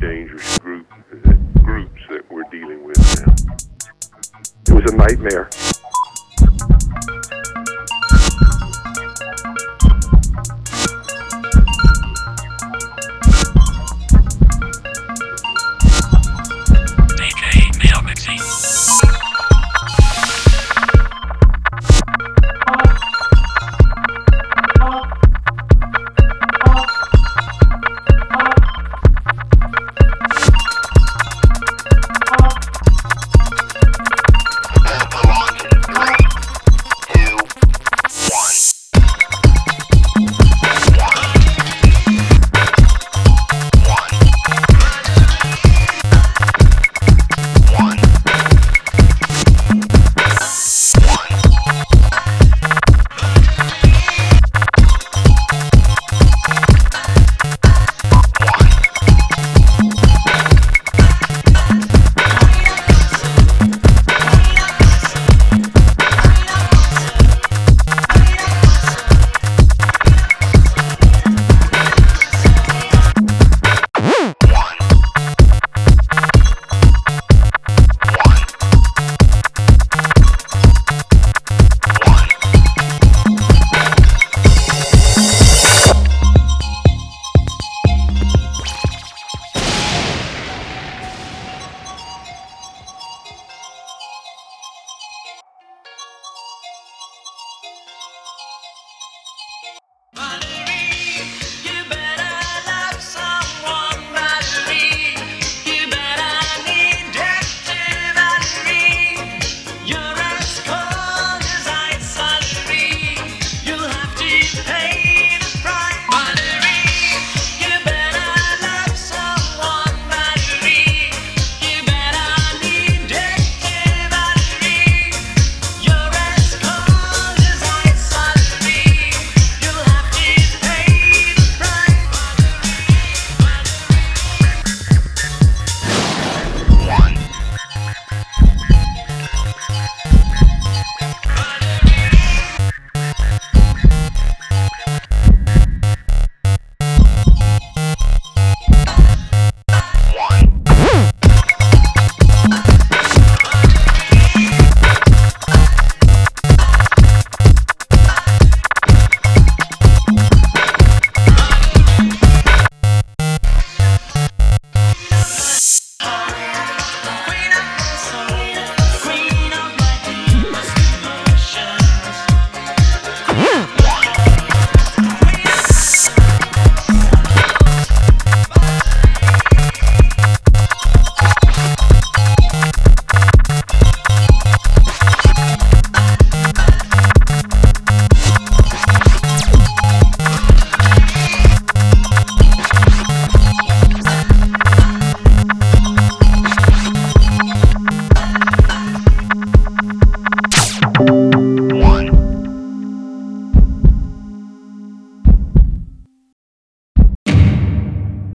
dangerous group groups that we're dealing with now. It was a nightmare. DJ Mail Magazine.